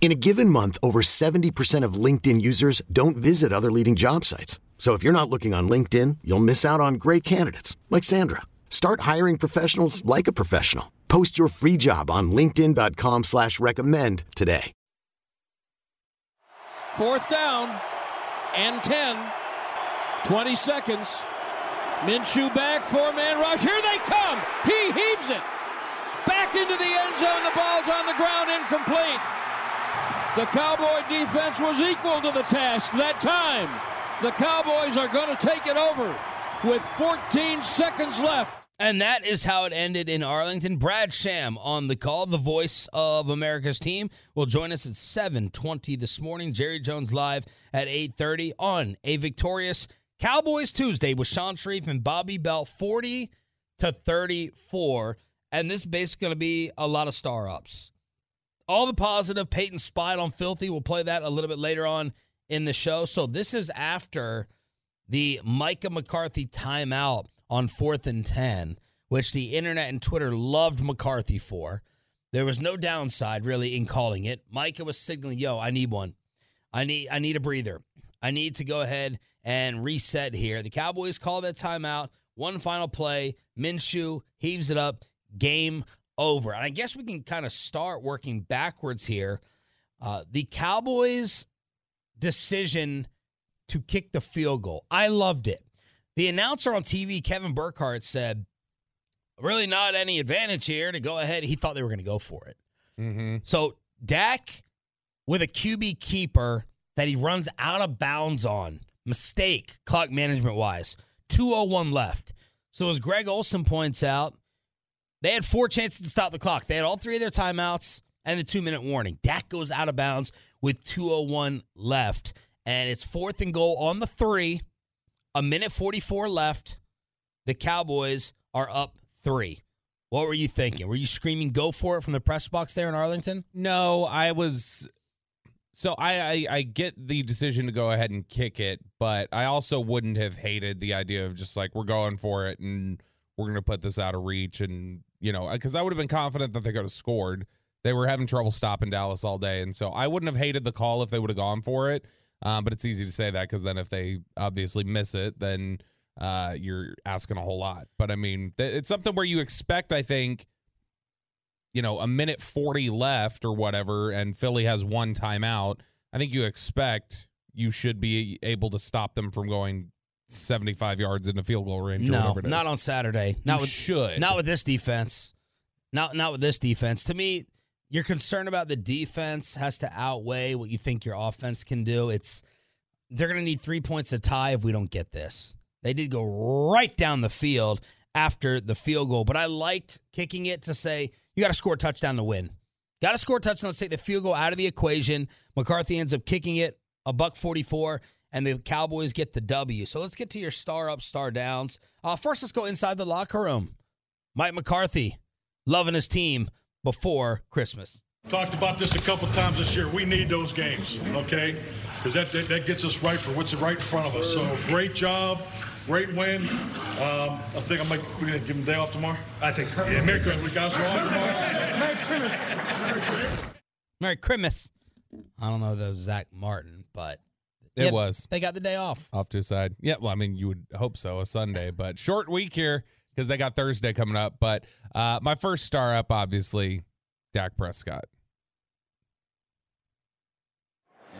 In a given month, over 70% of LinkedIn users don't visit other leading job sites. So if you're not looking on LinkedIn, you'll miss out on great candidates like Sandra. Start hiring professionals like a professional. Post your free job on LinkedIn.com slash recommend today. Fourth down and 10. 20 seconds. Minshew back, four man rush. Here they come. He heaves it. Back into the end zone. The ball's on the ground, incomplete. The Cowboy defense was equal to the task that time. The Cowboys are going to take it over with 14 seconds left. And that is how it ended in Arlington. Brad Sham on the call, the voice of America's team, will join us at 7:20 this morning. Jerry Jones live at 8:30 on a victorious Cowboys Tuesday with Shan Shariff and Bobby Belt, 40 to 34. And this is basically going to be a lot of star ups. All the positive. Peyton spied on Filthy. We'll play that a little bit later on in the show. So this is after the Micah McCarthy timeout on fourth and 10, which the internet and Twitter loved McCarthy for. There was no downside really in calling it. Micah was signaling, yo, I need one. I need I need a breather. I need to go ahead and reset here. The Cowboys call that timeout. One final play. Minshew heaves it up. Game over. And I guess we can kind of start working backwards here. Uh, the Cowboys' decision to kick the field goal. I loved it. The announcer on TV, Kevin Burkhardt, said, really not any advantage here to go ahead. He thought they were going to go for it. Mm-hmm. So Dak with a QB keeper that he runs out of bounds on. Mistake, clock management wise. 201 left. So as Greg Olsen points out, they had four chances to stop the clock. They had all three of their timeouts and the two minute warning. Dak goes out of bounds with 201 left. And it's fourth and goal on the three. A minute 44 left. The Cowboys are up three. What were you thinking? Were you screaming go for it from the press box there in Arlington? No, I was. So I, I I get the decision to go ahead and kick it, but I also wouldn't have hated the idea of just like we're going for it and we're going to put this out of reach and you know because I would have been confident that they could have scored. They were having trouble stopping Dallas all day, and so I wouldn't have hated the call if they would have gone for it. Um, but it's easy to say that because then if they obviously miss it, then uh, you're asking a whole lot. But I mean, th- it's something where you expect, I think, you know, a minute 40 left or whatever, and Philly has one timeout. I think you expect you should be able to stop them from going 75 yards in the field goal range. or No, whatever it is. not on Saturday. Not You with should. Not with this defense. Not not with this defense. To me, your concern about the defense has to outweigh what you think your offense can do. It's they're going to need three points to tie if we don't get this. They did go right down the field after the field goal, but I liked kicking it to say you got to score a touchdown to win. Got to score a touchdown. Let's take the field goal out of the equation. McCarthy ends up kicking it a buck forty-four, and the Cowboys get the W. So let's get to your star up, star downs. Uh, first, let's go inside the locker room. Mike McCarthy loving his team before Christmas. Talked about this a couple times this year. We need those games, okay? Because that, that, that gets us right for what's right in front of us. So great job, great win. Um, I think I might we're gonna give him a day off tomorrow. I think so. Yeah, Merry Christmas, guys. We're off tomorrow. Merry Christmas. Merry Christmas. I don't know if that was Zach Martin, but It yeah, was. They got the day off. off to a side. Yeah, well, I mean, you would hope so, a Sunday, but short week here because they got Thursday coming up. But uh, my first star up, obviously, Dak Prescott.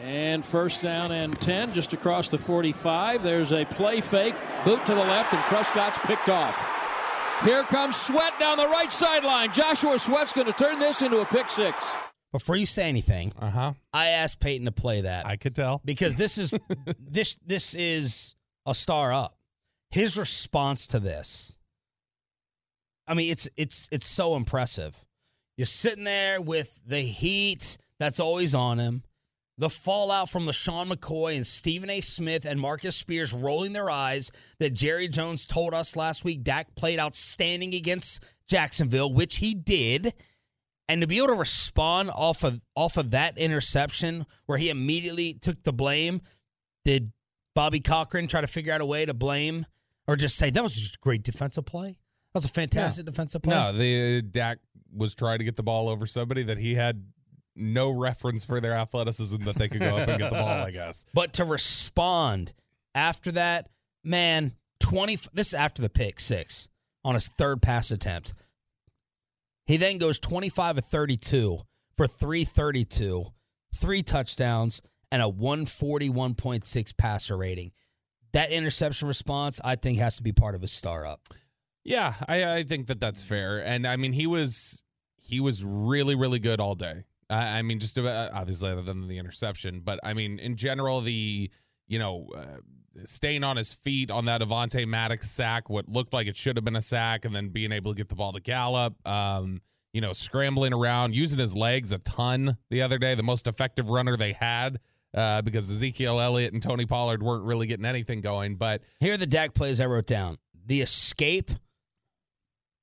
And first down and 10, just across the 45. There's a play fake, boot to the left, and Prescott's picked off. Here comes Sweat down the right sideline. Joshua Sweat's going to turn this into a pick six. Before you say anything, Uh huh. I asked Peyton to play that I could tell. because this is this this is a star up. His response to this, I mean, it's it's it's so impressive. You're sitting there with the heat that's always on him. the fallout from LeSean McCoy and Stephen A. Smith and Marcus Spears rolling their eyes that Jerry Jones told us last week Dak played outstanding against Jacksonville, which he did. And to be able to respond off of off of that interception where he immediately took the blame, did Bobby Cochran try to figure out a way to blame or just say that was just a great defensive play? That was a fantastic defensive play. No, the uh, Dak was trying to get the ball over somebody that he had no reference for their athleticism that they could go up and get the ball, I guess. But to respond after that, man, 20 this is after the pick 6 on his third pass attempt. He then goes 25 of 32 for 332, three touchdowns, and a 141.6 passer rating. That interception response, I think, has to be part of his star up. Yeah, I, I think that that's fair. And I mean, he was he was really really good all day. I, I mean, just about, obviously other than the interception, but I mean, in general, the you know. Uh, staying on his feet on that Avonte Maddox sack, what looked like it should have been a sack, and then being able to get the ball to Gallup. Um, you know, scrambling around, using his legs a ton the other day, the most effective runner they had. Uh, because Ezekiel Elliott and Tony Pollard weren't really getting anything going. But here are the Dak plays I wrote down: the escape,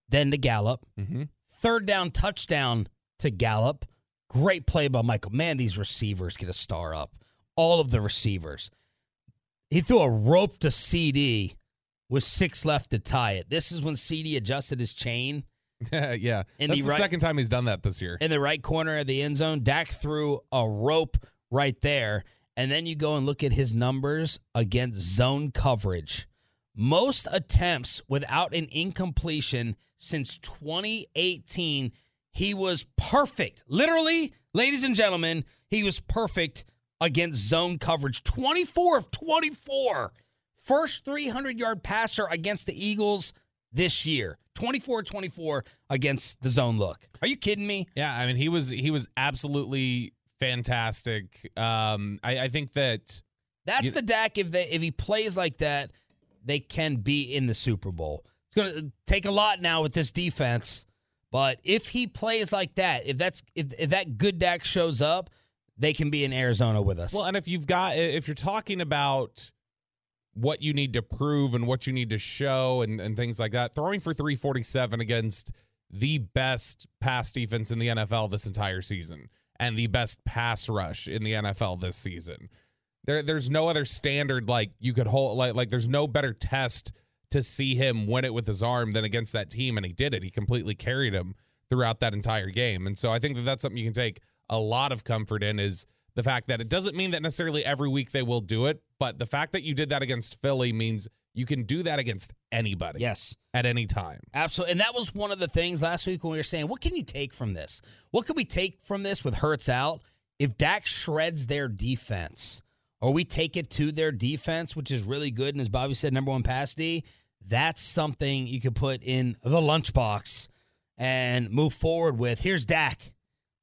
then to Gallup, mm-hmm. third down touchdown to Gallup. Great play by Michael. Man, these receivers get a star up. All of the receivers. He threw a rope to CeeDee with six left to tie it. This is when CeeDee adjusted his chain. yeah, In that's the the, right- second time he's done that this year. in the right corner of the end zone. Dak threw a rope right there. And then you go and look at his numbers against zone coverage. Most attempts without an incompletion since 2018. He was perfect. Literally, ladies and gentlemen, he was perfect against zone coverage. 24 of 24. First 300 yard passer against the Eagles this year. 24 24 against the zone look. Are you kidding me? Yeah, I mean he was he was absolutely fantastic. Um, I, I think that That's You- the Dak. If they if he plays like that, they can be in the Super Bowl. It's going to take a lot now with this defense, but if he plays like that, if that's if, if that good Dak shows up, they can be in Arizona with us. well, and if you've got if you're talking about what you need to prove and what you need to show and, and things like that, throwing for 347 against the best pass defense in the NFL this entire season and the best pass rush in the NFL this season. There, there's no other standard like you could hold like like there's no better test to see him win it with his arm than against that team, and he did it. He completely carried him throughout that entire game, and so I think that that's something you can take a lot of comfort in is the fact that it doesn't mean that necessarily every week they will do it, but the fact that you did that against Philly means you can do that against anybody yes. at any time. Absolutely. And that was one of the things last week when we were saying, what can you take from this? What can we take from this with Hurts out? If Dak shreds their defense, or we take it to their defense, which is really good, and as Bobby said, number one pass D, that's something you could put in the lunchbox and move forward with. Here's Dak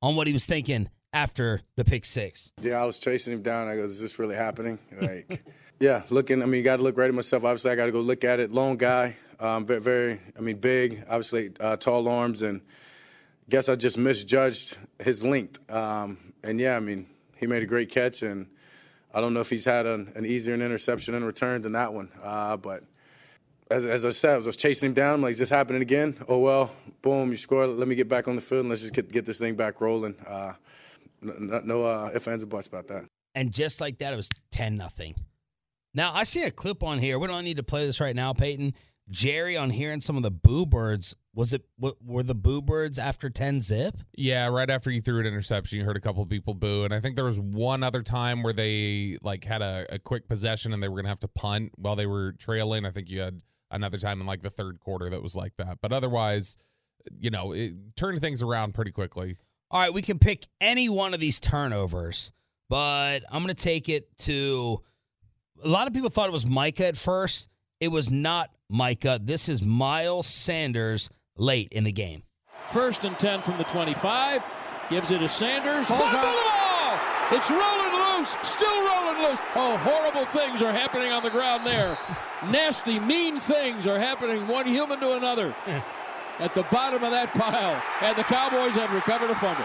on what he was thinking after the pick six. Yeah, I was chasing him down. I go, "Is this really happening?" Like, yeah, looking. I mean, you got to look right at myself. Obviously, I got to go look at it. Long guy, um, very, very. I mean, big. Obviously, uh, tall arms, and guess I just misjudged his length. Um, and yeah, I mean, he made a great catch, and I don't know if he's had an, an easier interception in return than that one. Uh, but as, as I said, I was chasing him down. I'm like, is this happening again? Oh well, boom, you score. Let me get back on the field and let's just get get this thing back rolling. Uh, no, no uh, ifs, ands, or buts about that. And just like that, it was 10 nothing. Now, I see a clip on here. We don't need to play this right now, Peyton. Jerry on hearing some of the boo birds. Was it, w- were the boo birds after 10 zip? Yeah, right after you threw an interception, you heard a couple people boo, and I think there was one other time where they like had a, a quick possession and they were gonna have to punt while they were trailing. I think you had another time in like the third quarter that was like that, but otherwise, you know, it turned things around pretty quickly. All right, we can pick any one of these turnovers, but I'm going to take it to a lot of people thought it was Micah at first. It was not Micah. This is Miles Sanders late in the game. First and 10 from the 25. Gives it to Sanders. Fumble the ball! It's rolling loose. Still rolling loose. Oh, horrible things are happening on the ground there. Nasty, mean things are happening one human to another at the bottom of that pile. And the Cowboys have recovered a fumble.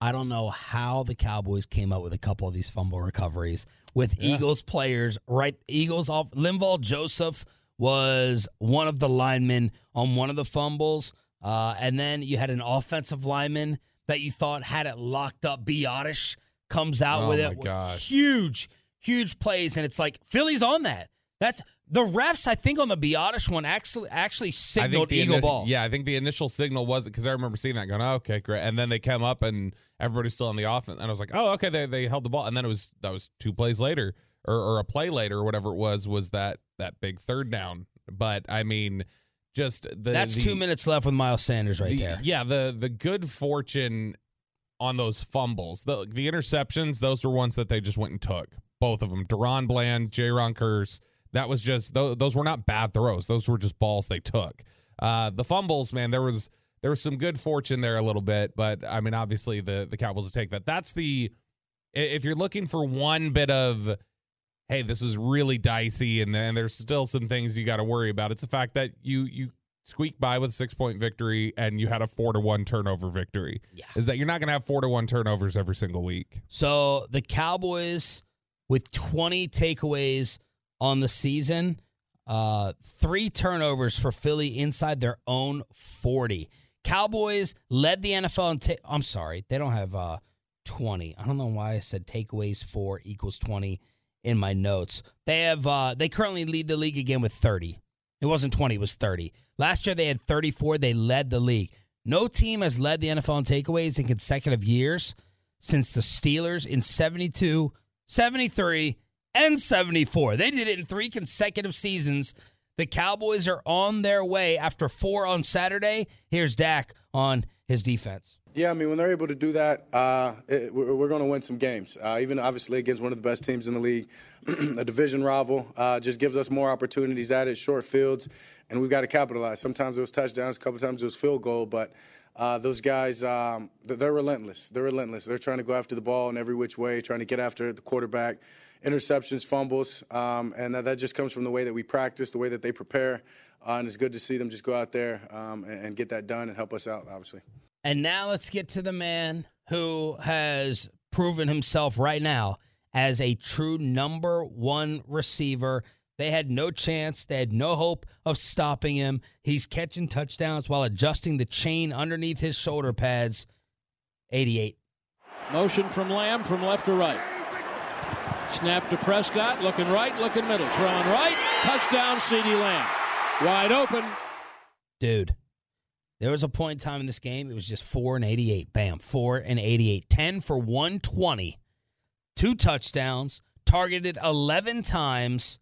I don't know how the Cowboys came up with a couple of these fumble recoveries with Eagles players. Right, Eagles off. Linval Joseph was one of the linemen on one of the fumbles, uh, and then you had an offensive lineman that you thought had it locked up. Biadasz comes out Oh with it. gosh. Huge, huge plays, and it's like Philly's on that. That's the refs. I think on the Biadasz one actually actually signaled the Eagle initi- ball. Yeah, I think the initial signal was because I remember seeing that going, oh, okay, great. And then they came up and everybody's still on the offense. And I was like, oh, okay, they, they held the ball. And then it was that was two plays later or, or a play later or whatever it was, was that that big third down. But I mean, just the That's the- two minutes left with Miles Sanders right the- there. Yeah, the the good fortune on those fumbles, the the interceptions, those were ones that they just went and took. Both of them, DaRon Bland, Jayron Kearse. That was just those, those were not bad throws. Those were just balls they took. Uh, the fumbles, man, there was there was some good fortune there a little bit, but I mean, obviously the the Cowboys will take that. That's the if you're looking for one bit of hey, this is really dicey, and then there's still some things you got to worry about. It's the fact that you you squeak by with a six point victory and you had a four to one turnover victory. Yeah. Is that you're not going to have four to one turnovers every single week? So the Cowboys with 20 takeaways on the season, uh, three turnovers for Philly inside their own 40. Cowboys led the NFL in ta- I'm sorry, they don't have uh, 20. I don't know why I said takeaways four equals 20 in my notes. They have uh, they currently lead the league again with 30. It wasn't 20, it was 30. Last year they had 34. They led the league. No team has led the NFL in takeaways in consecutive years since the Steelers in 72, 73, and 74. They did it in three consecutive seasons. The Cowboys are on their way after four on Saturday. Here's Dak on his defense. Yeah, I mean, when they're able to do that, uh, it, we're, going to win some games. Uh, even obviously against one of the best teams in the league, a division rival, uh, just gives us more opportunities at it, short fields, and we've got to capitalize. Sometimes it was touchdowns, a couple times it was field goal, but uh, those guys, um, they're, they're relentless. They're relentless. They're trying to go after the ball in every which way, trying to get after the quarterback, interceptions, fumbles, um, and that, that just comes from the way that we practice, the way that they prepare. Uh, and it's good to see them just go out there um, and, and get that done and help us out, obviously. And now let's get to the man who has proven himself right now as a true number one receiver. They had no chance, they had no hope of stopping him. He's catching touchdowns while adjusting the chain underneath his shoulder pads. 88. Motion from Lamb from left to right. Snap to Prescott, looking right, looking middle. Throwing right, touchdown, CeeDee Lamb. Wide open. Dude, there was a point in time in this game, it was just 4 and 88. Bam, 4 and 88. 10 for 120. Two touchdowns, targeted 11 times.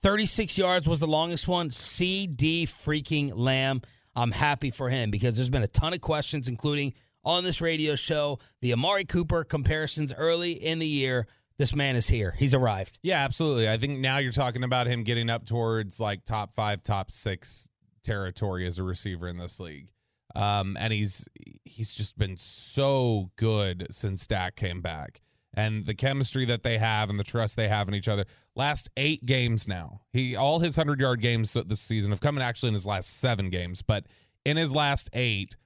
36 yards was the longest one. CeeDee freaking Lamb. I'm happy for him because there's been a ton of questions, including on this radio show, the Amari Cooper comparisons early in the year. This man is here. He's arrived. Yeah, absolutely. I think now you're talking about him getting up towards like top five, top six territory as a receiver in this league. Um, and he's he's just been so good since Dak came back. And the chemistry that they have and the trust they have in each other. Last eight games now. He all his hundred yard games this season have come in actually in his last seven games, but in his last eight,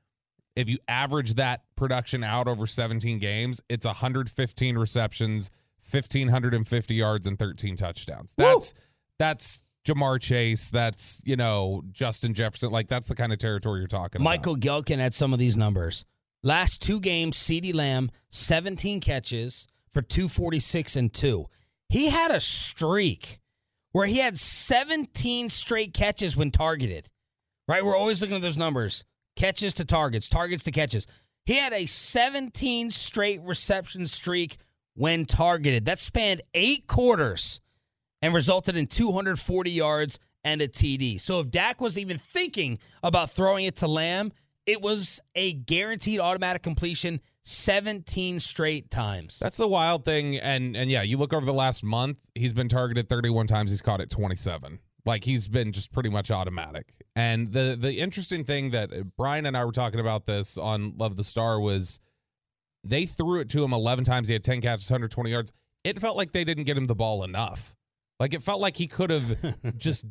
if you average that production out over 17 games, it's 115 receptions, 1550 yards and 13 touchdowns. That's that's Ja'Marr Chase, that's, you know, Justin Jefferson, like that's the kind of territory you're talking about. Michael Gehlken had some of these numbers. Last two games, CeeDee Lamb, 17 catches for 246 and 2. He had a streak where he had 17 straight catches when targeted. Right? We're always looking at those numbers. Catches to targets, targets to catches. He had a 17 straight reception streak when targeted. That spanned 8 quarters and resulted in 240 yards and a TD. So if Dak was even thinking about throwing it to Lamb, it was a guaranteed automatic completion 17 straight times. That's the wild thing. And and yeah, you look over the last month, he's been targeted 31 times, he's caught it 27. Like he's been just pretty much automatic. And the the interesting thing that Brian and I were talking about this on Love the Star was they threw it to him 11 times. He had 10 catches, 120 yards. It felt like they didn't get him the ball enough. Like it felt like he could have just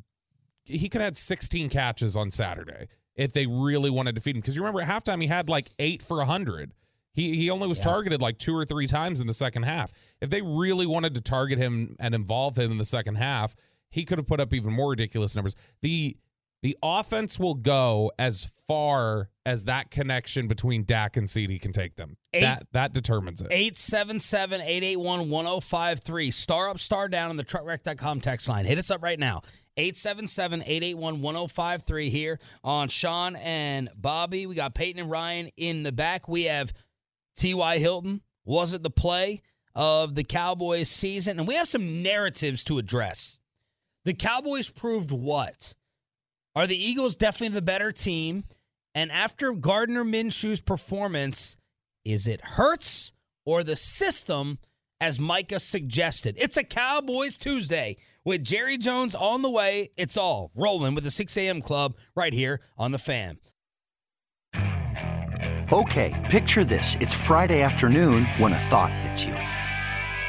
he could have had 16 catches on Saturday if they really wanted to feed him. Because you remember at halftime he had like eight for a 100. He he only was Yeah. targeted like two or three times in the second half. If they really wanted to target him and involve him in the second half, he could have put up even more ridiculous numbers. The the offense will go as far as that connection between Dak and CeeDee can take them. Eight- that that determines it. 877 881 1053. Star up, star down on the truckwreck.com text line. Hit us up right now. 877 881 1053 here on Sean and Bobby. We got Peyton and Ryan in the back. We have T.Y. Hilton. Was it the play of the Cowboys season? And we have some narratives to address. The Cowboys proved what? Are the Eagles definitely the better team? And after Gardner Minshew's performance, is it Hurts or the system, as Micah suggested? It's a Cowboys Tuesday with Jerry Jones on the way. It's all rolling with the 6 a.m. club right here on the fan. Okay, picture this. It's Friday afternoon when a thought hits you.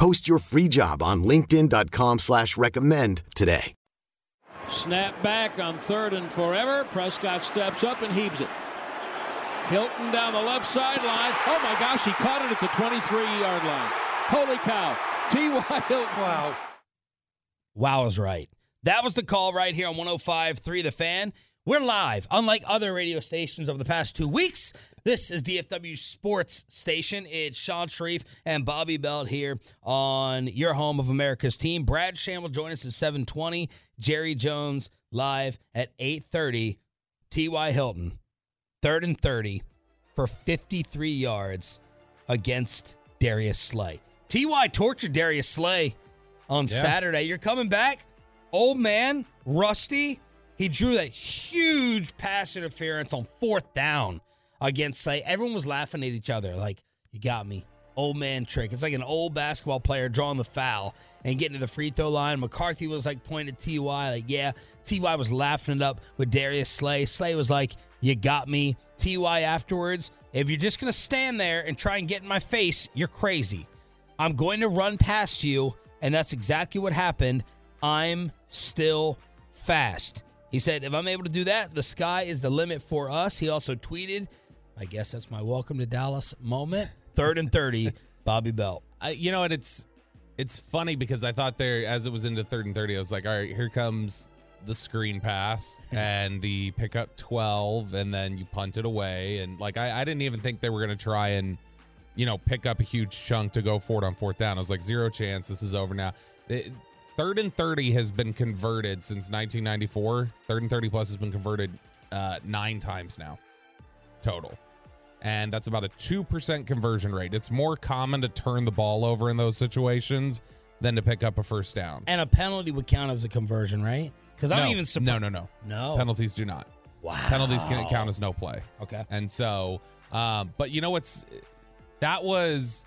Post your free job on linkedin.com slash recommend today. Snap back on third and forever. Prescott steps up and heaves it. Hilton down the left sideline. Oh my gosh, he caught it at the 23 yard line. Holy cow. T.Y. Hilton. Wow. Wow is right. That was the call right here on 105.3 The Fan. We're live. Unlike other radio stations over the past two weeks, this is DFW Sports Station. It's Shan Shariff and Bobby Belt here on your home of America's team. Brad Sham will join us at 720. Jerry Jones live at 830. T.Y. Hilton, third and 30 for 53 yards against Darius Slay. T.Y. tortured Darius Slay on Saturday. You're coming back, old man, rusty. He drew that huge pass interference on fourth down against Slay. Everyone was laughing at each other like, you got me. Old man trick. It's like an old basketball player drawing the foul and getting to the free throw line. McCarthy was like pointing at TY, like, yeah. TY was laughing it up with Darius Slay. Slay was like, you got me. TY afterwards, if you're just going to stand there and try and get in my face, you're crazy. I'm going to run past you. And that's exactly what happened. I'm still fast. He said, if I'm able to do that, the sky is the limit for us. He also tweeted, I guess that's my welcome to Dallas moment. Third and 30, Bobby Belt. I, you know what? It's it's funny because I thought there as it was into third and thirty, I was like, all right, here comes the screen pass and the pickup twelve, and then you punt it away, and like I, I didn't even think they were gonna try and you know pick up a huge chunk to go for it on fourth down. I was like, zero chance. This is over now. It- third and thirty has been converted since 1994. Third and thirty plus has been converted uh, nine times now total and that's about a 2% conversion rate. It's more common to turn the ball over in those situations than to pick up a first down. And a penalty would count as a conversion, right? Because I'm no, even surprised. no, no, no. No. Penalties do not. Wow. Penalties can count as no play. Okay. And so, um, but you know what's that was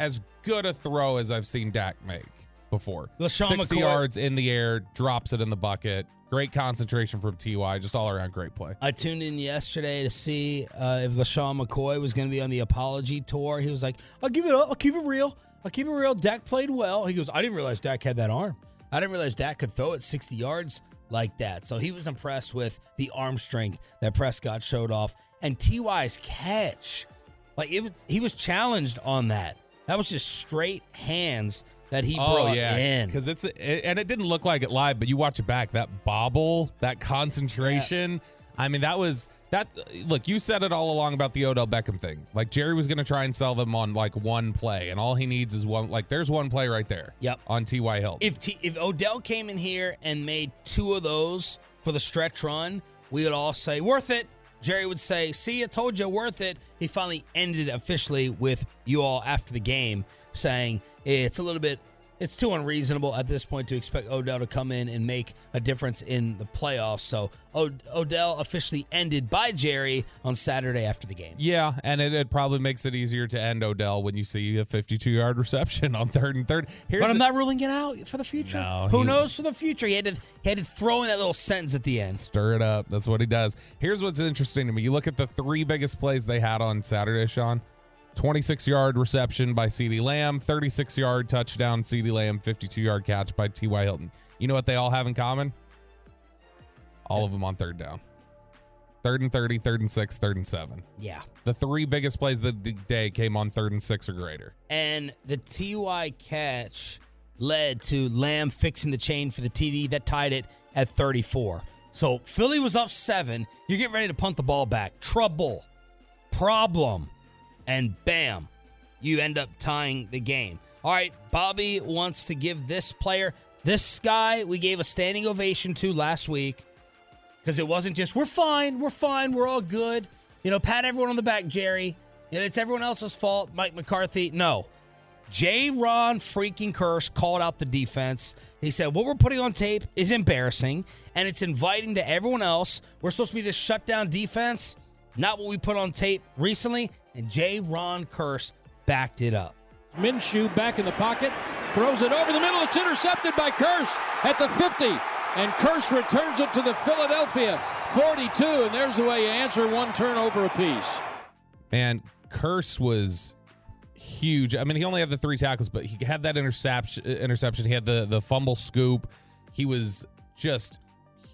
as good a throw as I've seen Dak make before. LeSean 60 McCoy- yards in the air, drops it in the bucket. Great concentration from Ty. Just all around great play. I tuned in yesterday to see uh, if LeSean McCoy was going to be on the apology tour. He was like, I'll give it up. I'll keep it real. I'll keep it real. Dak played well. He goes, I didn't realize Dak had that arm. I didn't realize Dak could throw it 60 yards like that. So he was impressed with the arm strength that Prescott showed off. And T.Y.'s catch, like it was, he was challenged on that. That was just straight hands that he Oh brought yeah, in. because it's and it didn't look like it live, but you watch it back. That bobble, that concentration. I mean, that was that. Look, you said it all along about the Odell Beckham thing. Like Jerry was going to try and sell them on like one play, and all he needs is one. Like there's one play right there. Yep. On T.Y. Hill. If T, if Odell came in here and made two of those for the stretch run, we would all say worth it. Jerry would say, "See, I told you, worth it." He finally ended officially with you all after the game saying it's a little bit, it's too unreasonable at this point to expect Odell to come in and make a difference in the playoffs. So Od- Odell officially ended by Jerry on Saturday after the game. Yeah, and it, it probably makes it easier to end Odell when you see a 52 yard reception on third and third. Here's but I'm not ruling it out for the future. No, Who knows for the future? He had to he had to throw in that little sentence at the end. stir it up. That's what he does. Here's what's interesting to me. You look at the three biggest plays they had on Saturday, Sean. 26 yard reception by CeeDee Lamb, 36 yard touchdown, CeeDee Lamb, 52 yard catch by T.Y. Hilton. You know what they all have in common? All of them on third down. Third and 30, third and six, third and seven. Yeah. The three biggest plays of the day came on third and six or greater. And the TY catch led to Lamb fixing the chain for the TD that tied it at 34. So Philly was up seven. You're getting ready to punt the ball back. Trouble. Problem. And bam, you end up tying the game. All right, Bobby wants to give this player, this guy we gave a standing ovation to last week because it wasn't just we're fine, we're fine, we're all good. You know, pat everyone on the back, Jerry. You know, it's everyone else's fault. Mike McCarthy, no. Jayron freaking Kearse called out the defense. He said, What we're putting on tape is embarrassing, and it's inviting to everyone else. We're supposed to be this shutdown defense, not what we put on tape recently. And Jayron Kearse backed it up. Minshew back in the pocket, throws it over the middle. It's intercepted by Kearse at the 50. And Kearse returns it to the Philadelphia 42. And there's the way you answer one turnover apiece. And Kearse was huge. I mean, he only had the three tackles, but he had that interception. Interception. He had the the fumble scoop. He was just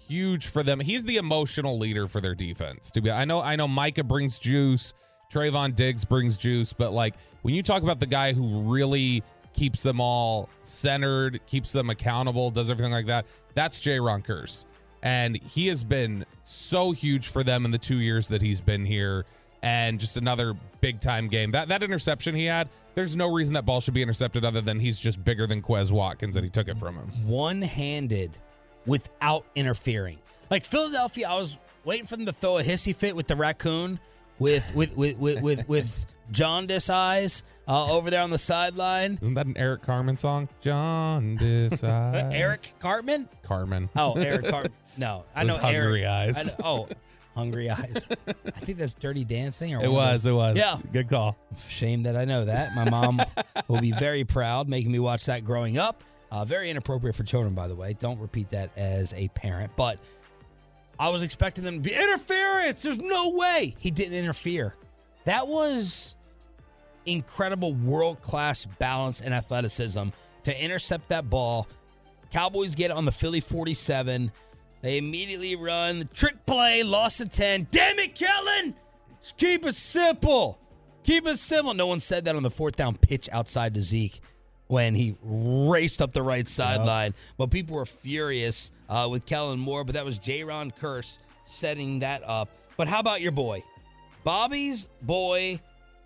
huge for them. He's the emotional leader for their defense. To be, I know, I know, Micah brings juice. Trevon Diggs brings juice, but like when you talk about the guy who really keeps them all centered, keeps them accountable, does everything like that, that's Jayron Kearse. And he has been so huge for them in the two years that he's been here. And just another big time game. That that interception he had, there's no reason that ball should be intercepted other than he's just bigger than Quez Watkins and he took it from him. One handed without interfering. Like Philadelphia, I was waiting for them to throw a hissy fit with the raccoon with with with with with, with jaundice eyes uh, over there on the sideline. Isn't that an Eric Carmen song? John Decide. Eric Cartman? Carmen. Oh, Eric Cartman. No, I know Hungry Eric. Eyes. Know- oh, Hungry Eyes. I think that's Dirty Dancing. Or It was, it was. Yeah. Good call. Shame that I know that. My mom will be very proud making me watch that growing up. Uh, very inappropriate for children, by the way. Don't repeat that as a parent. But I was expecting them to be interference. There's no way he didn't interfere. That was incredible world class balance and athleticism to intercept that ball. Cowboys get on the Philly 47. They immediately run the trick play, loss of 10. Damn it, Kellen! Just keep it simple. Keep it simple. No one said that on the fourth down pitch outside to Zeke when he raced up the right sideline. But people were furious uh, with Kellen Moore. But that was Jayron Kearse setting that up. But how about your boy? Bobby's boy,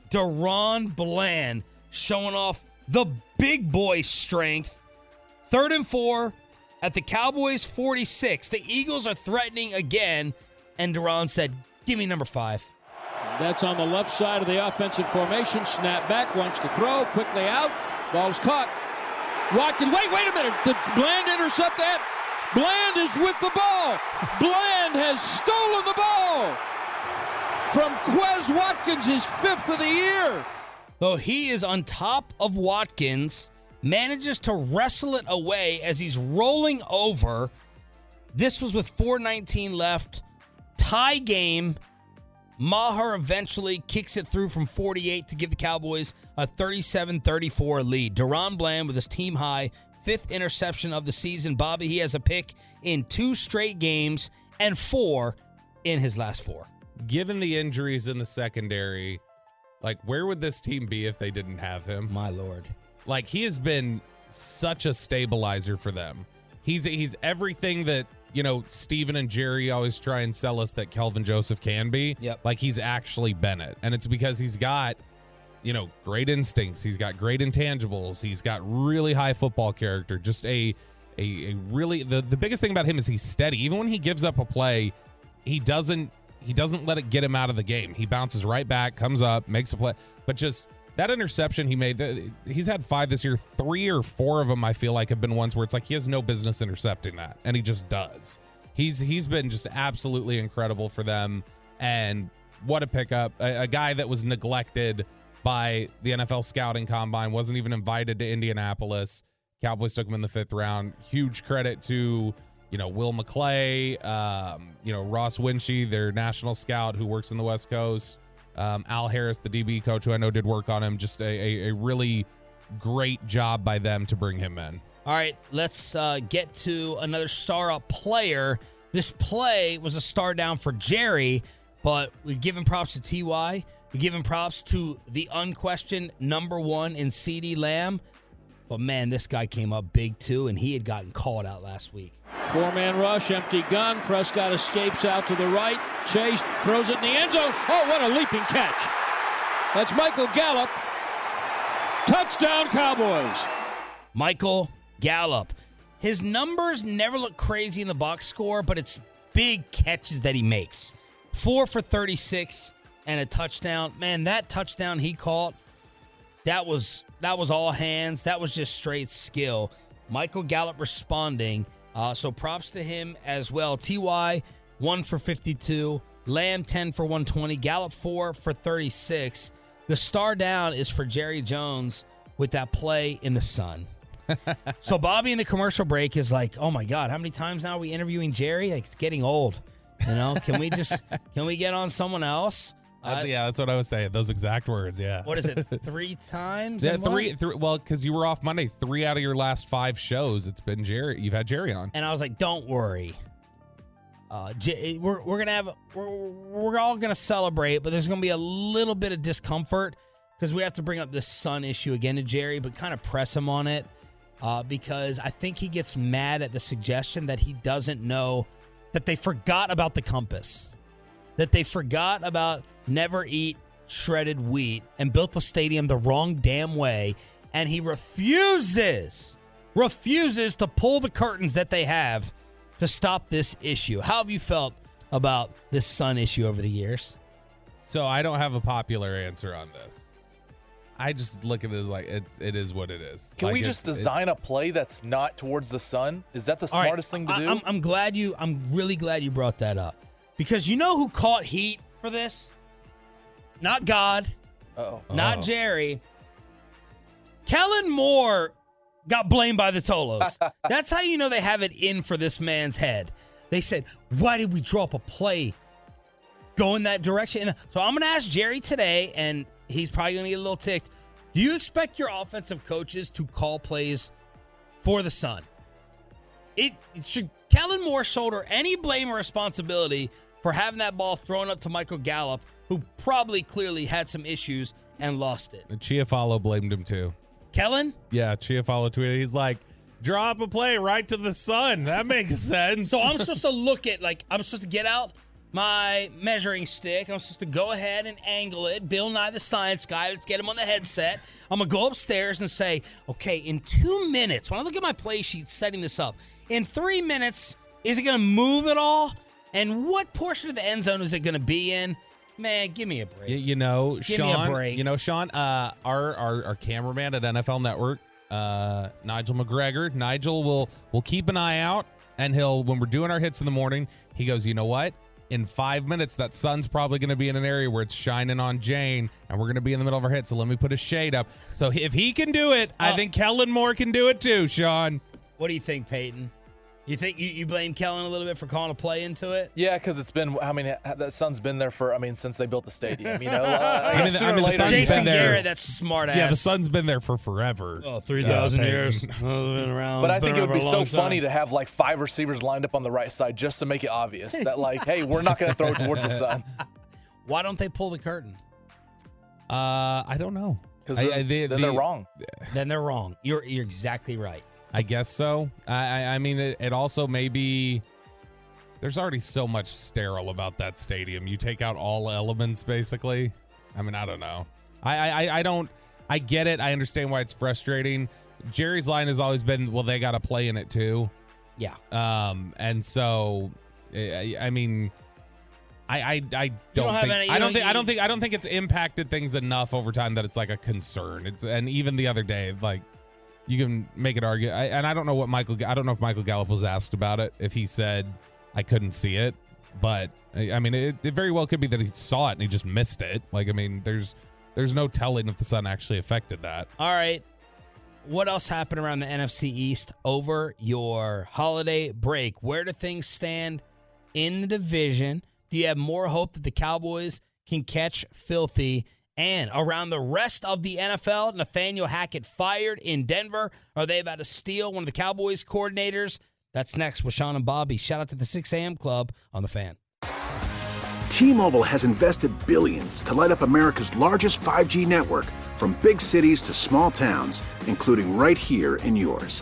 DaRon Bland, showing off the big boy strength. Third and four at the Cowboys 46. The Eagles are threatening again. And DaRon said, Give me number five. That's on the left side of the offensive formation. Snap back, wants to throw, quickly out. Ball's caught. Watkins, wait, wait a minute. Did Bland intercept that? Bland is with the ball. Bland has stolen the ball from Quez Watkins, his fifth of the year. Though he is on top of Watkins, manages to wrestle it away as he's rolling over. This was with 419 left. Tie game. Maher eventually kicks it through from 48 to give the Cowboys a 37 34 lead. DaRon Bland with his team high fifth interception of the season. Bobby, he has a pick in two straight games and four in his last four. Given the injuries in the secondary, like where would this team be if they didn't have him? My lord. Like he has been such a stabilizer for them. He's he's everything that you know Stephen and Jerry always try and sell us that Kelvin Joseph can be. Yep. Like he's actually Bennett, and it's because he's got you know great instincts. He's got great intangibles. He's got really high football character. Just a a, a really the the biggest thing about him is he's steady. Even when he gives up a play, he doesn't he doesn't let it get him out of the game. He bounces right back, comes up, makes a play, but just that interception he made, he's had five this year. Three or four of them, I feel like, have been ones where it's like he has no business intercepting that, and he just does. He's he's been just absolutely incredible for them, and what a pickup! A, a guy that was neglected by the NFL scouting combine, wasn't even invited to Indianapolis. Cowboys took him in the fifth round. Huge credit to you know Will McClay, um, you know Ross Winchie, their national scout who works in the West Coast. Um, Al Harris, the DB coach, who I know did work on him, just a, a, a really great job by them to bring him in. All right, let's uh, get to another star up player. This play was a star down for Jerry, but we give him props to Ty. We give him props to the unquestioned number one in CeeDee Lamb. But man, this guy came up big too, and he had gotten called out last week. Four man rush, empty gun. Prescott escapes out to the right. Chased, throws it in the end zone. Oh, what a leaping catch! That's Michael Gallup. Touchdown, Cowboys. Michael Gallup. His numbers never look crazy in the box score, but it's big catches that he makes. Four for 36 and a touchdown. Man, that touchdown he caught, that was that was all hands. That was just straight skill. Michael Gallup responding. Uh, so props to him as well. Ty one for 52, Lamb 10 for 120, Gallup four for 36. The star down is for Jerry Jones with that play in the sun. so Bobby in the commercial break is like, "Oh my god, how many times now are we interviewing Jerry? Like it's getting old. You know, can we just can we get on someone else?" That's, Uh, yeah, that's what I was saying. Those exact words. Yeah. What is it? Three times? Yeah, three, three. Well, because you were off Monday, three out of your last five shows, it's been Jerry. You've had Jerry on. And I was like, "Don't worry. Uh, J- we're we're gonna have we're, we're all gonna celebrate, but there's gonna be a little bit of discomfort because we have to bring up this sun issue again to Jerry, but kind of press him on it uh, because I think he gets mad at the suggestion that he doesn't know that they forgot about the compass, that they forgot about never eat shredded wheat and built the stadium the wrong damn way, and he refuses refuses to pull the curtains that they have to stop this issue. How have you felt about this sun issue over the years? So I don't have a popular answer on this. I just look at it as like it's it is what it is. Can Like, we just design a play that's not towards the sun? Is that the All right, smartest thing to I- do? I'm, I'm glad you. I'm really glad you brought that up because you know who caught heat for this? Not God, oh not Jerry. Kellen Moore got blamed by the Tolos. That's how you know they have it in for this man's head. They said, "Why did we drop a play go in that direction?" And uh, so I'm going to ask Jerry today, and he's probably going to get a little ticked. Do you expect your offensive coaches to call plays for the Sun? It should Kellen Moore shoulder any blame or responsibility for having that ball thrown up to Michael Gallup, who probably clearly had some issues and lost it. Chiafalo blamed him too. Kellen, Yeah, Chiafalo tweeted. He's like, drop a play right to the sun. That makes sense. So I'm supposed to look at like I'm supposed to get out my measuring stick. I'm supposed to go ahead and angle it. Bill Nye the Science Guy. Let's get him on the headset. I'm gonna go upstairs and say, okay, in two minutes, when I look at my play sheet setting this up, in three minutes, is it gonna move at all? And what portion of the end zone is it gonna be in? Man, give me a break. Y- you know, Give me a Sean. break. You know, Sean. Uh, our our our cameraman at NFL Network, uh, Nigel McGregor. Nigel will will keep an eye out, and he'll when we're doing our hits in the morning, he goes, you know what? In five minutes, that sun's probably going to be in an area where it's shining on Jane, and we're going to be in the middle of our hit. So let me put a shade up. So if he can do it, I Oh. think Kellen Moore can do it too, Sean. What do you think, Peyton? You think you, you blame Kellen a little bit for calling a play into it? Yeah, because it's been. I mean, that sun's been there for. I mean, since they built the stadium. You know, uh, I mean, sooner I mean, or the later- sun's Jason been there. Garrett, that's smart ass. Yeah, the sun's been there for forever. Oh, 3,000 Uh, years. Been around. But I think it would be so long funny to have like five receivers lined up on the right side just to make it obvious that like, hey, we're not going to throw it towards the sun. Why don't they pull the curtain? Uh, I don't know. Because then, I- the- then the- they're wrong. Then they're wrong. You're you're exactly right. I guess so. I I, I mean, it, it also may be. There's already so much sterile about that stadium. You take out all elements, basically. I mean, I don't know. I I, I- don't. I get it. I understand why it's frustrating. Jerry's line has always been, well, they got to play in it too. Yeah. Um, and so, I, I mean, I I, I don't, have think any- I don't don't- think I don't think I don't think it's impacted things enough over time that it's like a concern. It's and even the other day, like you can make it argue. I, and I don't know what Michael. I don't know if Michael Gallup was asked about it. If he said I couldn't see it, but I, I mean, it, it very well could be that he saw it and he just missed it. Like I mean, there's there's no telling if the sun actually affected that. All right. What else happened around the NFC East over your holiday break? Where do things stand in the division? Do you have more hope that the Cowboys can catch Philly? And around the rest of the NFL, Nathaniel Hackett fired in Denver. Are they about to steal one of the Cowboys coordinators? That's next with Shan and Bobby. Shout out to the 6 a.m. club on the fan. T-Mobile has invested billions to light up America's largest 5G network from big cities to small towns, including right here in yours.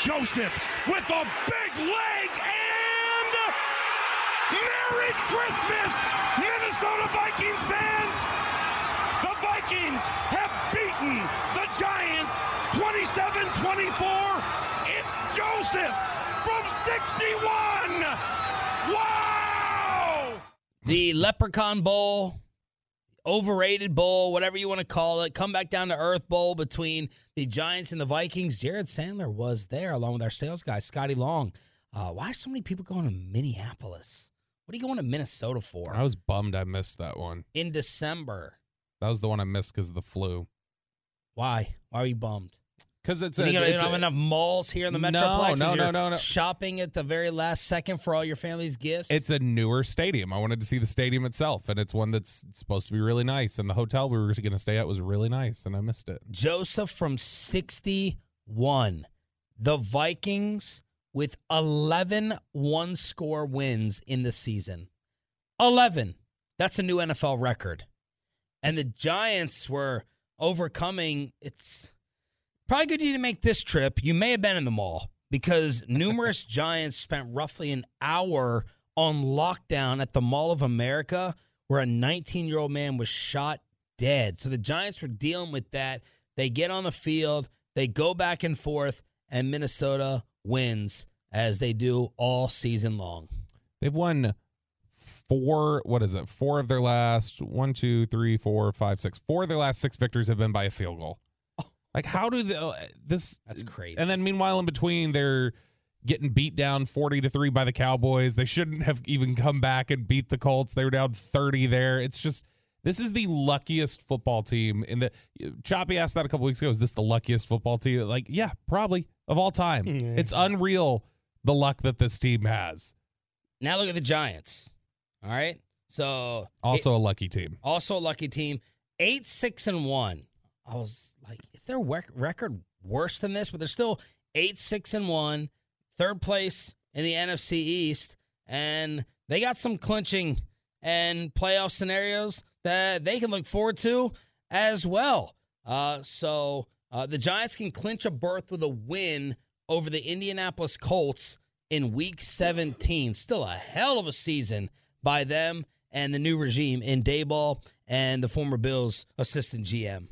Joseph with a big leg and Merry Christmas, Minnesota Vikings fans! The Vikings have beaten the Giants 27-24. It's Joseph from 61. Wow! The Leprechaun Bowl, overrated bowl, whatever you want to call it, come back down to earth bowl between the Giants and the Vikings. Jared Sandler was there along with our sales guy, Scotty Long. Uh, why are so many people going to Minneapolis? What are you going to Minnesota for? I was bummed I missed that one. In December. That was the one I missed because of the flu. Why? Why are you bummed? Because it's You a, think you don't it's have enough malls here in the No, Metroplex? no, no, no, no. Shopping at the very last second for all your family's gifts? It's a newer stadium. I wanted to see the stadium itself, and it's one that's supposed to be really nice. And the hotel we were going to stay at was really nice, and I missed it. Joseph from 61. The Vikings with 11 one score wins in the season. 11. That's a new NFL record. And the Giants were overcoming. It's probably good you didn't make this trip. You may have been in the mall because numerous Giants spent roughly an hour on lockdown at the Mall of America where a 19 year old man was shot dead. So the Giants were dealing with that. They get on the field, they go back and forth, and Minnesota wins as they do all season long. They've won four. What is it? Four of their last one, two, three, four, five, six. Four of their last six victories have been by a field goal. Like, how do the uh, this? That's crazy. And then meanwhile, in between, they're getting beat down forty to three by the Cowboys. They shouldn't have even come back and beat the Colts. They were down thirty there. It's just this is the luckiest football team in the. Choppy asked that a couple weeks ago. Is this the luckiest football team? Like, yeah, probably of all time. It's unreal the luck that this team has. Now look at the Giants. All right. So Also a lucky team. also a lucky team. Eight, six, and one. I was like, is their rec- record worse than this? But they're still eight, six, and one, third place in the NFC East, and they got some clinching and playoff scenarios that they can look forward to as well. Uh, so uh, the Giants can clinch a berth with a win over the Indianapolis Colts in Week 17. Still a hell of a season by them and the new regime in Daboll and the former Bills assistant GM.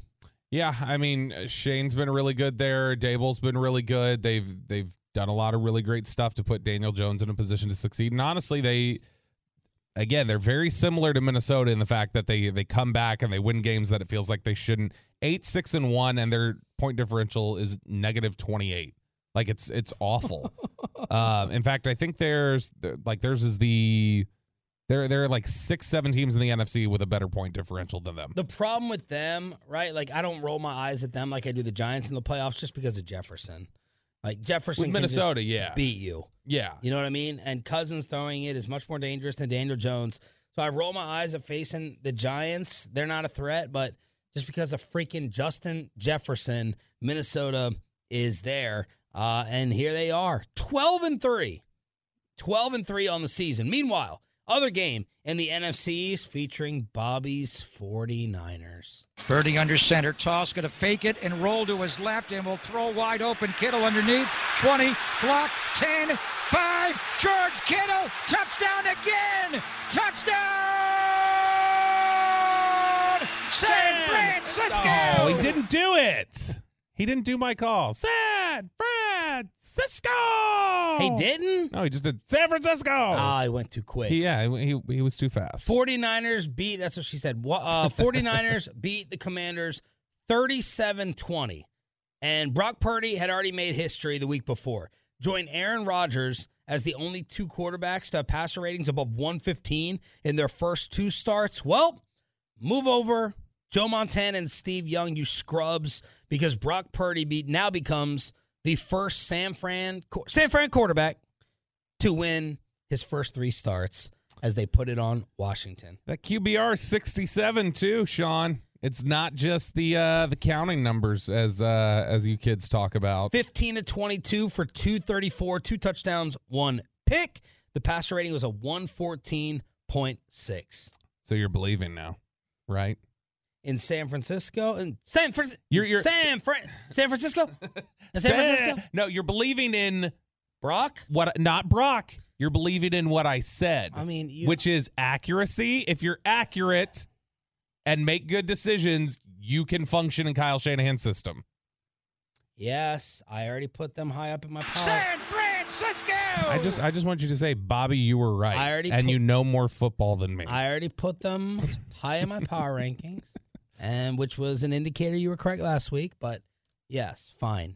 Yeah, I mean Schoen's been really good there. Daboll's been really good. They've they've done a lot of really great stuff to put Daniel Jones in a position to succeed. And honestly, they again they're very similar to Minnesota in the fact that they they come back and they win games that it feels like they shouldn't. Eight, six, and one, and their point differential is negative twenty eight. Like it's it's awful. um, in fact, I think there's like theirs is the there there are like six seven teams in the NFC with a better point differential than them. The problem with them, right? Like I don't roll my eyes at them like I do the Giants in the playoffs just because of Jefferson. Like Jefferson With Minnesota, yeah. beat you. Yeah. You know what I mean? And Cousins throwing it is much more dangerous than Daniel Jones. So I roll my eyes at facing the Giants. They're not a threat, but just because of freaking Justin Jefferson, Minnesota is there. Uh, and here they are 12 and 3. 12 and 3 on the season. Meanwhile, other game in the NFCs featuring Bobby's 49ers. Purdy under center. Toss going to fake it and roll to his left and will throw wide open. Kittle underneath. 20. Block. 10. 5. George Kittle. Touchdown again. Touchdown. San Francisco. Oh, he didn't do it. He didn't do my call. San Francisco. He didn't? No, he just did San Francisco. Ah, he went too quick. He- yeah, he, he was too fast. 49ers beat, that's what she said. Uh, 49ers beat the Commanders 37 20. And Brock Purdy had already made history the week before. Joined Aaron Rodgers as the only two quarterbacks to have passer ratings above 115 in their first two starts. Well, move over Joe Montana and Steve Young, you scrubs, because Brock Purdy be, now becomes the first San Fran San Fran quarterback to win his first three starts as they put it on Washington. That QBR is 67 too, Shan. It's not just the uh the counting numbers as uh as you kids talk about. 15 to 22 for 234, two touchdowns, one pick. The passer rating was a 114.6. So you're believing now, right? In San Francisco, in San Fran, You're- you're- San Fran, San Francisco, in San Francisco. No, you're believing in Brock. What? Not Brock. You're believing in what I said. I mean, you- which is accuracy. If you're accurate and make good decisions, you can function in Kyle Shanahan's system. Yes, I already put them high up in my power. San Francisco. I just, I just want you to say, Bobby, you were right, I already and put- you know more football than me. I already put them high in my power rankings, and which was an indicator you were correct last week. But yes, fine.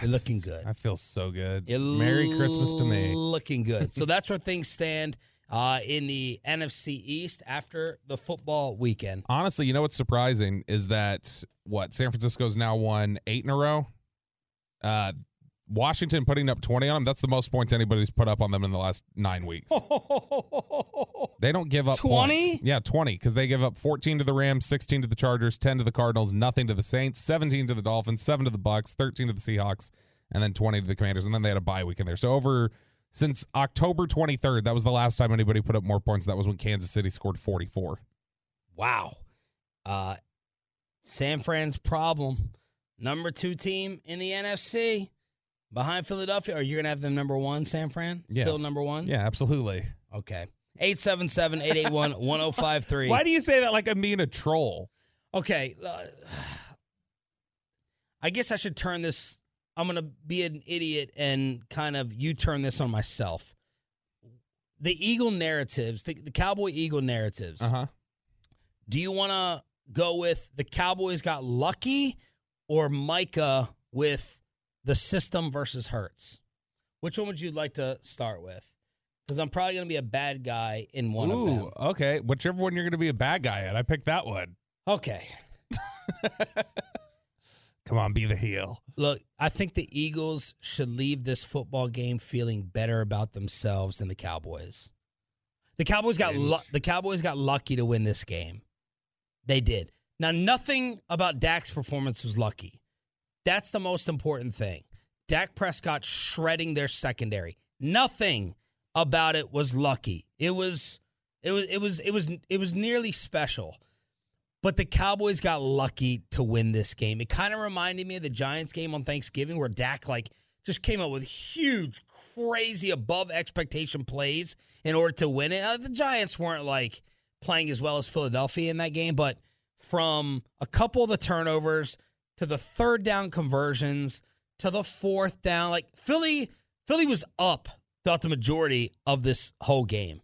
You're looking good. I feel so good. You're Merry Christmas to me. Looking good. So that's where things stand uh, in the NFC East after the football weekend. Honestly, you know what's surprising is that what San Francisco's now won eight in a row. Uh, Washington putting up twenty on them. That's the most points anybody's put up on them in the last nine weeks. They don't give up 20? points. Yeah, 20 because they give up 14 to the Rams, 16 to the Chargers, 10 to the Cardinals, nothing to the Saints, 17 to the Dolphins, 7 to the Bucs, 13 to the Seahawks, and then 20 to the Commanders. And then they had a bye week in there. So over since October 23rd, that was the last time anybody put up more points. That was when Kansas City scored 44. Wow. Uh, San Fran's problem. Number two team in the NFC behind Philadelphia. Are you going to have them number one, San Fran? Yeah. Still number one? Yeah, absolutely. Okay. 877 881 1053. Why do you say that like I'm being a troll? Okay. Uh, I guess I should turn this. I'm going to be an idiot and kind of you turn this on myself. The Eagle narratives, the, the Cowboy Eagle narratives. Uh huh. Do you want to go with the Cowboys got lucky or Micah with the system versus Hurts? Which one would you like to start with? Because I'm probably going to be a bad guy in one of them. Okay. Whichever one you're going to be a bad guy at, I picked that one. Okay. Come on, be the heel. Look, I think the Eagles should leave this football game feeling better about themselves than the Cowboys. The Cowboys got lu- the Cowboys got lucky to win this game. They did. Now, nothing about Dak's performance was lucky. That's the most important thing. Dak Prescott shredding their secondary. Nothing about it was lucky. It was it was it was it was it was nearly special. But the Cowboys got lucky to win this game. It kind of reminded me of the Giants game on Thanksgiving where Dak like just came up with huge, crazy above expectation plays in order to win it. Uh, the Giants weren't like playing as well as Philadelphia in that game, but from a couple of the turnovers to the third down conversions to the fourth down, like Philly, Philly was up throughout the majority of this whole game.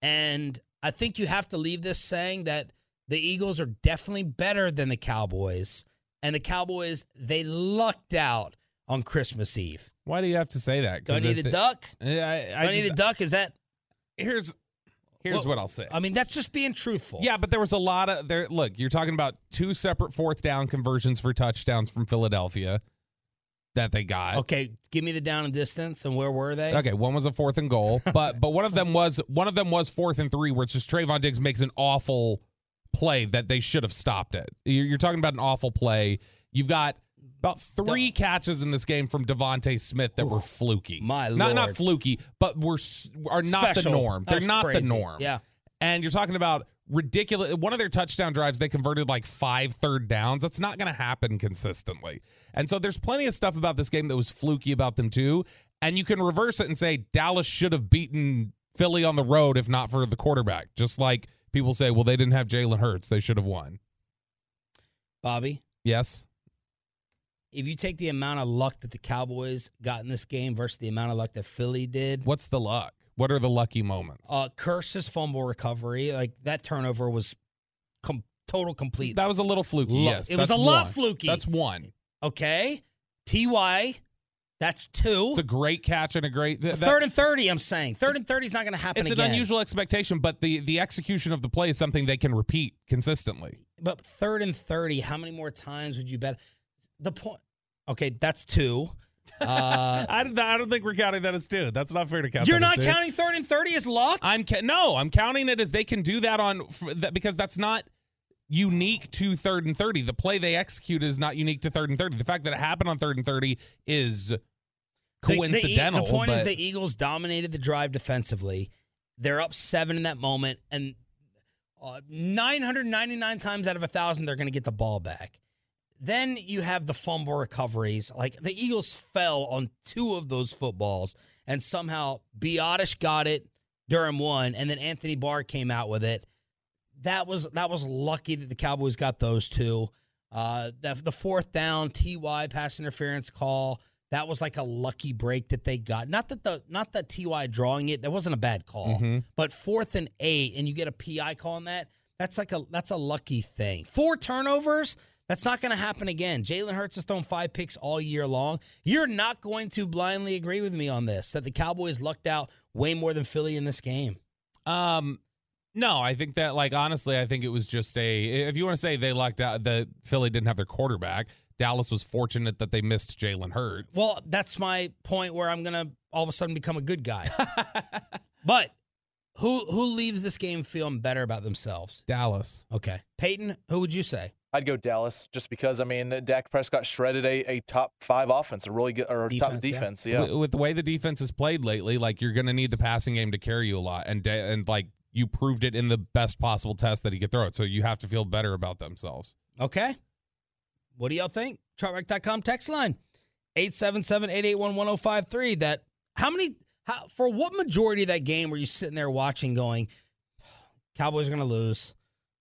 And I think you have to leave this saying that the Eagles are definitely better than the Cowboys. And the Cowboys, they lucked out on Christmas Eve. Why do you have to say that? Do I need a duck? Yeah, I, Do I I, need a duck? Is that Here's here's Well, what I'll say. I mean, that's just being truthful. Yeah, but there was a lot of there. Look, you're talking about two separate fourth down conversions for touchdowns from Philadelphia that they got. Okay, give me the down and distance and where were they? Okay, one was a fourth and goal, but but one of them was one of them was fourth and three, where it's just Trevon Diggs makes an awful play that they should have stopped it. You're, you're talking about an awful play. You've got about three catches in this game from DeVonta Smith that were fluky. My not not lord. fluky, but were are not Special. the norm. They're not crazy. the norm. Yeah. And you're talking about ridiculous. One of their touchdown drives, they converted like five third downs. That's not going to happen consistently. And so there's plenty of stuff about this game that was fluky about them too. And you can reverse it and say Dallas should have beaten Philly on the road if not for the quarterback. Just like people say, well, they didn't have Jalen Hurts. They should have won. Bobby, Yes. If you take the amount of luck that the Cowboys got in this game versus the amount of luck that Philly did, What's the luck? What are the lucky moments? uh, Kearse's fumble recovery, like that turnover was com- total complete. that was a little fluky. Lu- yes. it was a lot one. fluky. That's one. Okay, Ty, that's two. It's a great catch and a great that- third and thirty. I'm saying third and thirty is not going to happen It's again. an unusual expectation, but the the execution of the play is something they can repeat consistently. But third and 30, how many more times would you bet? The point. Okay, that's two. Uh, I, don't- I don't think we're counting that as two. That's not fair to count. you're not counting third and 30 as luck? I'm ca- no, I'm counting it as they can do that on f- that because that's not unique to third and thirty. The play they execute is not unique to third and thirty. The fact that it happened on third and thirty is The- the E- coincidental. The, point is the Eagles dominated the drive defensively. They're up seven in that moment, and uh, 999 times out of a thousand, they're going to get the ball back. Then you have the fumble recoveries. Like the Eagles fell on two of those footballs, and somehow Biadasz got it, Durham won, and then Anthony Barr came out with it. That was that was lucky that the Cowboys got those two. Uh, the, the fourth down Ty pass interference call that was like a lucky break that they got. Not that the not that Ty drawing it that wasn't a bad call, Mhm. but fourth and eight and you get a PI call on that. That's like a that's a lucky thing. Four turnovers. That's not going to happen again. Jalen Hurts has thrown five picks all year long. You're not going to blindly agree with me on this that the Cowboys lucked out way more than Philly in this game. Um, no, I think that like honestly, I think it was just a. If you want to say they lucked out, the Philly didn't have their quarterback. Dallas was fortunate that they missed Jalen Hurts. Well, that's my point where I'm gonna all of a sudden become a good guy. but who who leaves this game feeling better about themselves? Dallas. Okay, Peyton. Who would you say? I'd go Dallas just because I mean Dak Prescott shredded a, a top five offense, a really good or top Defense, yeah. Yeah, With, with the way the defense has played lately, like you're going to need the passing game to carry you a lot, and da- and like you proved it in the best possible test that he could throw it. So you have to feel better about themselves. Okay. What do y'all think? Chartrek.com text line 877-881-1053. That how many how, for what majority of that game were you sitting there watching going Cowboys are going to lose.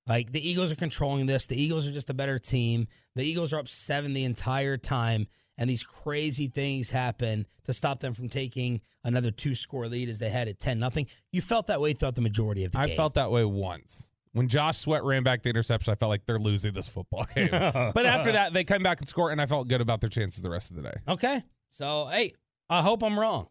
Like the Eagles are controlling this. The Eagles are just a better team. The Eagles are up seven the entire time, and these crazy things happen to stop them from taking another two score lead as they had at 10 nothing. You felt that way throughout the majority of the game. I game. felt that way once. When Josh Sweat ran back the interception, I felt like they're losing this football game. but after that, they come back and score, and I felt good about their chances the rest of the day. Okay. So, hey, I hope I'm wrong.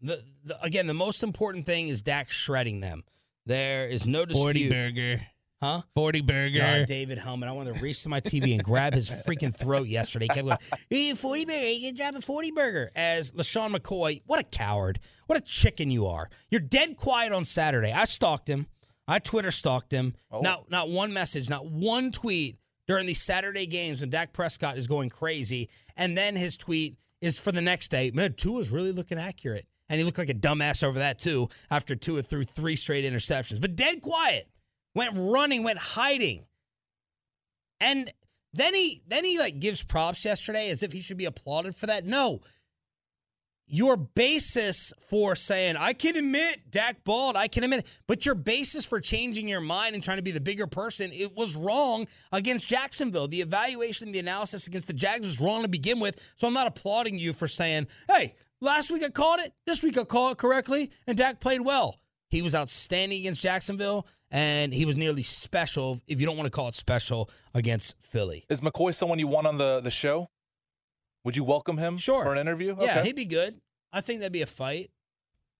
The, the again, the most important thing is Dak shredding them. There is no dispute. 40 burger. Huh? 40 burger. God, David Hellman. I wanted to reach to my TV and grab his freaking throat yesterday. He kept going, hey, 40 burger, you can drop a 40 burger. As LeSean McCoy, what a coward. What a chicken you are. You're dead quiet on Saturday. I stalked him. I Twitter stalked him. Oh. Not not one message, not one tweet during these Saturday games when Dak Prescott is going crazy. And then his tweet is for the next day. Man, Tua's really looking accurate. And he looked like a dumbass over that too after Tua threw three straight interceptions. But dead quiet. Went running, went hiding. And then he then he like gives props yesterday as if he should be applauded for that. No. Your basis for saying, I can admit Dak bald, I can admit but your basis for changing your mind and trying to be the bigger person, it was wrong against Jacksonville. The evaluation the analysis against the Jags was wrong to begin with. So I'm not applauding you for saying, hey, last week I called it, this week I called it correctly, and Dak played well. He was outstanding against Jacksonville, and he was nearly special, if you don't want to call it special, against Philly. Is McCoy someone you want on the, the show? Would you welcome him Sure. for an interview? Yeah, he'd be good. I think that'd be a fight.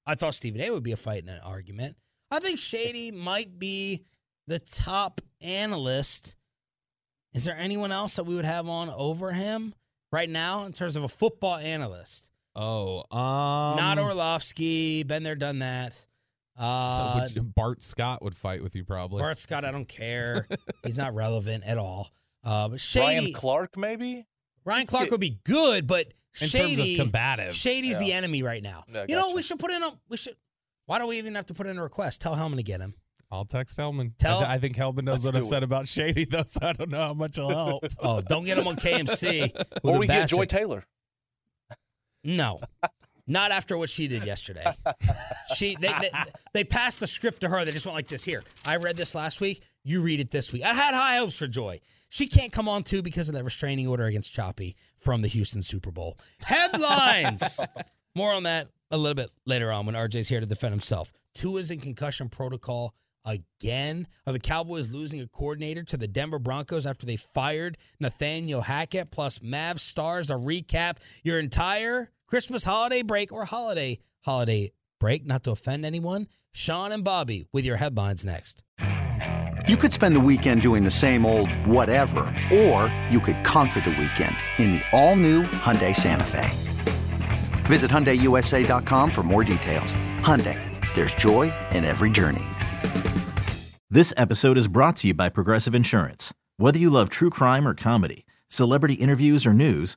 I thought Stephen A would be a fight in an argument. I think Shady might be the top analyst. Is there anyone else that we would have on over him right now in terms of a football analyst? Oh, um, Not Orlovsky. Been there, done that. Uh, would Bart Scott would fight with you probably. Bart Scott, I don't care. He's not relevant at all. Uh, but Shady, Ryan Clark, maybe? Ryan Clark would be good, but In terms of Shady, combative. Shady's the enemy right now. Yeah, you know, gotcha. we should put in a we should. Why do we even have to put in a request? Tell Hellman to get him. I'll text Hellman. Tell- I, th- I think Hellman knows what I've said about Shady, though, so I don't know how much he'll help. Oh, don't get him on KMC. with Or we get Joy Taylor. No, not after what she did yesterday. She they, they they passed the script to her. They just went like this. Here, I read this last week. You read it this week. I had high hopes for Joy. She can't come on too because of that restraining order against Choppy from the Houston Super Bowl. Headlines. More on that a little bit later on when RJ's here to defend himself. Tua is in concussion protocol again. Are the Cowboys losing a coordinator to the Denver Broncos after they fired Nathaniel Hackett? Plus, Mavs stars to recap your entire Christmas holiday break or holiday holiday break, not to offend anyone. Shan and Bobby with your headlines next. You could spend the weekend doing the same old whatever, or you could conquer the weekend in the all-new Hyundai Santa Fe. Visit HyundaiUSA.com for more details. Hyundai, there's joy in every journey. This episode is brought to you by Progressive Insurance. Whether you love true crime or comedy, celebrity interviews or news,